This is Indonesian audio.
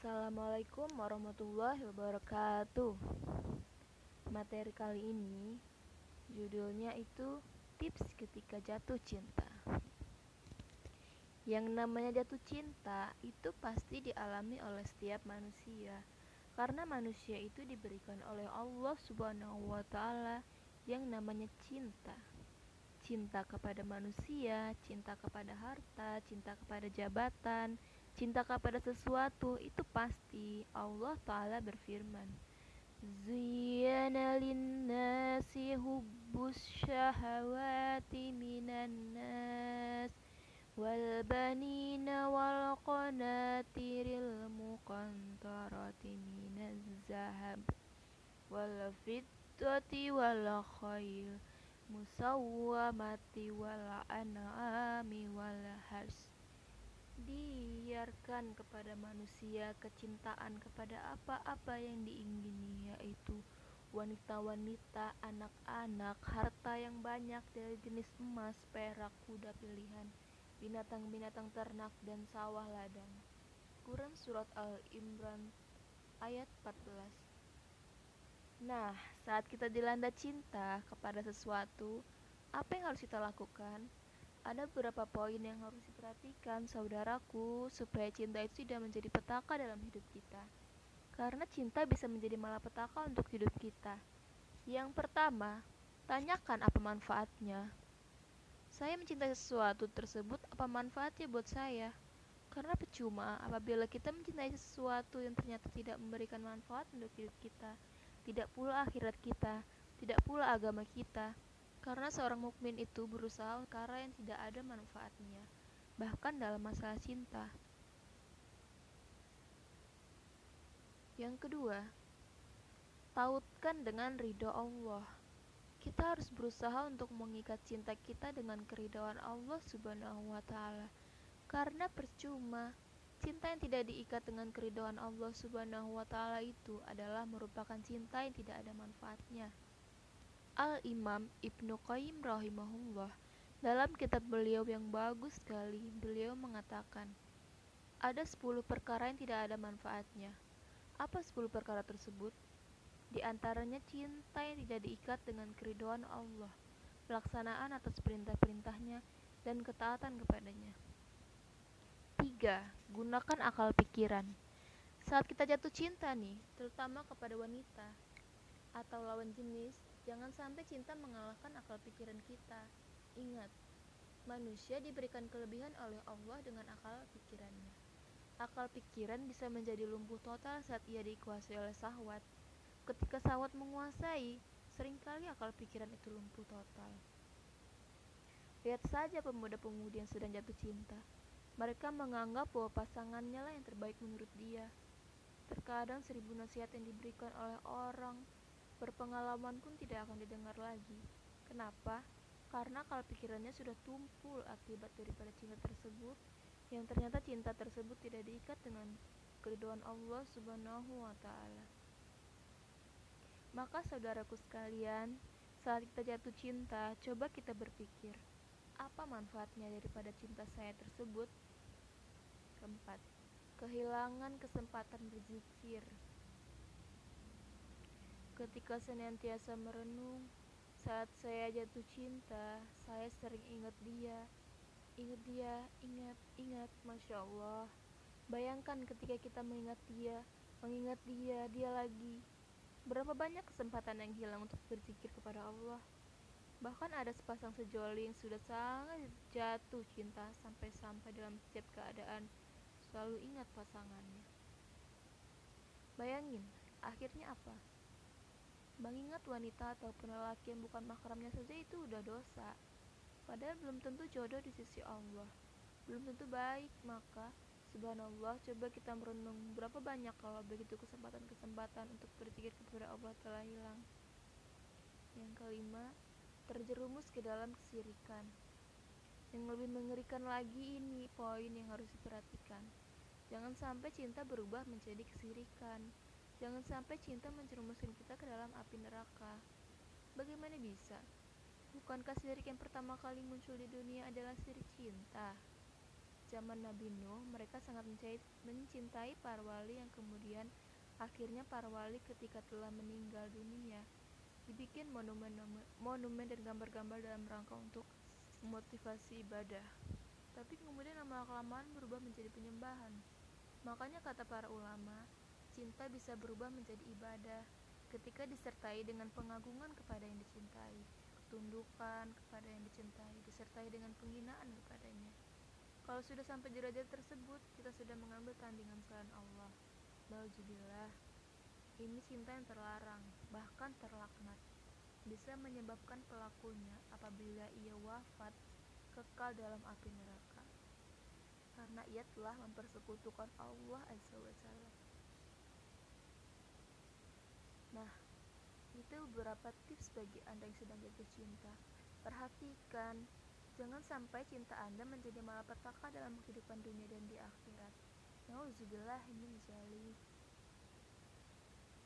Assalamualaikum warahmatullahi wabarakatuh. Materi kali ini judulnya itu tips ketika jatuh cinta. Yang namanya jatuh cinta itu pasti dialami oleh setiap manusia. Karena manusia itu diberikan oleh Allah Subhanahu wa taala yang namanya cinta. Cinta kepada manusia, cinta kepada harta, cinta kepada jabatan, cinta kepada sesuatu itu pasti Allah taala berfirman. Zuyyana linnasi hubbus syahawati minan nas wal banina wal qanatiril muqantarati minaz zahab wal fiddati wal khayl musawwamati wal an'ami dibiarkan kepada manusia kecintaan kepada apa-apa yang diingini yaitu wanita-wanita, anak-anak, harta yang banyak dari jenis emas, perak, kuda pilihan, binatang-binatang ternak dan sawah ladang. Quran surat Al-Imran ayat 14. Nah, saat kita dilanda cinta kepada sesuatu, apa yang harus kita lakukan? Ada beberapa poin yang harus diperhatikan saudaraku supaya cinta itu tidak menjadi petaka dalam hidup kita. Karena cinta bisa menjadi malapetaka untuk hidup kita. Yang pertama, tanyakan apa manfaatnya. Saya mencintai sesuatu tersebut, apa manfaatnya buat saya? Karena percuma apabila kita mencintai sesuatu yang ternyata tidak memberikan manfaat untuk hidup kita, tidak pula akhirat kita, tidak pula agama kita. Karena seorang mukmin itu berusaha perkara yang tidak ada manfaatnya, bahkan dalam masalah cinta. Yang kedua, tautkan dengan ridho Allah. Kita harus berusaha untuk mengikat cinta kita dengan keridhaan Allah Subhanahu wa taala. Karena percuma cinta yang tidak diikat dengan keridhaan Allah Subhanahu wa taala itu adalah merupakan cinta yang tidak ada manfaatnya. Al-Imam Ibnu Qayyim rahimahullah dalam kitab beliau yang bagus sekali beliau mengatakan ada 10 perkara yang tidak ada manfaatnya. Apa 10 perkara tersebut? Di antaranya cinta yang tidak diikat dengan keriduan Allah, pelaksanaan atas perintah-perintahnya, dan ketaatan kepadanya. 3. Gunakan akal pikiran. Saat kita jatuh cinta nih, terutama kepada wanita atau lawan jenis, Jangan sampai cinta mengalahkan akal pikiran kita. Ingat, manusia diberikan kelebihan oleh Allah dengan akal pikirannya. Akal pikiran bisa menjadi lumpuh total saat ia dikuasai oleh sahwat. Ketika sahwat menguasai, sering kali akal pikiran itu lumpuh total. Lihat saja pemuda-pemudi yang sedang jatuh cinta. Mereka menganggap bahwa pasangannya lah yang terbaik menurut dia. Terkadang seribu nasihat yang diberikan oleh orang berpengalaman pun tidak akan didengar lagi. Kenapa? Karena kalau pikirannya sudah tumpul akibat daripada cinta tersebut, yang ternyata cinta tersebut tidak diikat dengan keriduan Allah Subhanahu wa taala. Maka saudaraku sekalian, saat kita jatuh cinta, coba kita berpikir, apa manfaatnya daripada cinta saya tersebut? Keempat, kehilangan kesempatan berzikir. Ketika senantiasa merenung, saat saya jatuh cinta, saya sering ingat dia. Ingat dia, ingat, ingat, Masya Allah. Bayangkan ketika kita mengingat dia, mengingat dia, dia lagi. Berapa banyak kesempatan yang hilang untuk berzikir kepada Allah. Bahkan ada sepasang sejoli yang sudah sangat jatuh cinta sampai-sampai dalam setiap keadaan selalu ingat pasangannya. Bayangin, akhirnya apa? Mengingat wanita ataupun lelaki yang bukan mahramnya saja itu udah dosa. Padahal belum tentu jodoh di sisi Allah. Belum tentu baik, maka subhanallah coba kita merenung berapa banyak kalau begitu kesempatan-kesempatan untuk berzikir kepada Allah telah hilang. Yang kelima, terjerumus ke dalam kesirikan. Yang lebih mengerikan lagi ini poin yang harus diperhatikan. Jangan sampai cinta berubah menjadi kesirikan. Jangan sampai cinta menjerumuskan kita ke dalam api neraka. Bagaimana bisa? Bukankah sirik yang pertama kali muncul di dunia adalah sirik cinta? zaman Nabi Nuh, mereka sangat mencintai para wali yang kemudian akhirnya para wali ketika telah meninggal dunia dibikin monumen-monumen dan gambar-gambar dalam rangka untuk memotivasi ibadah. Tapi kemudian lama-kelamaan berubah menjadi penyembahan. Makanya kata para ulama, cinta bisa berubah menjadi ibadah ketika disertai dengan pengagungan kepada yang dicintai, ketundukan kepada yang dicintai, disertai dengan penghinaan kepadanya. Kalau sudah sampai derajat tersebut, kita sudah mengambil tandingan selain Allah. Nauzubillah. Ini cinta yang terlarang, bahkan terlaknat. Bisa menyebabkan pelakunya apabila ia wafat kekal dalam api neraka karena ia telah mempersekutukan Allah Azza wa Jalla. Nah, itu beberapa tips bagi Anda yang sedang jatuh cinta. Perhatikan, jangan sampai cinta Anda menjadi malapetaka dalam kehidupan dunia dan di akhirat. Nauzubillah min zalik.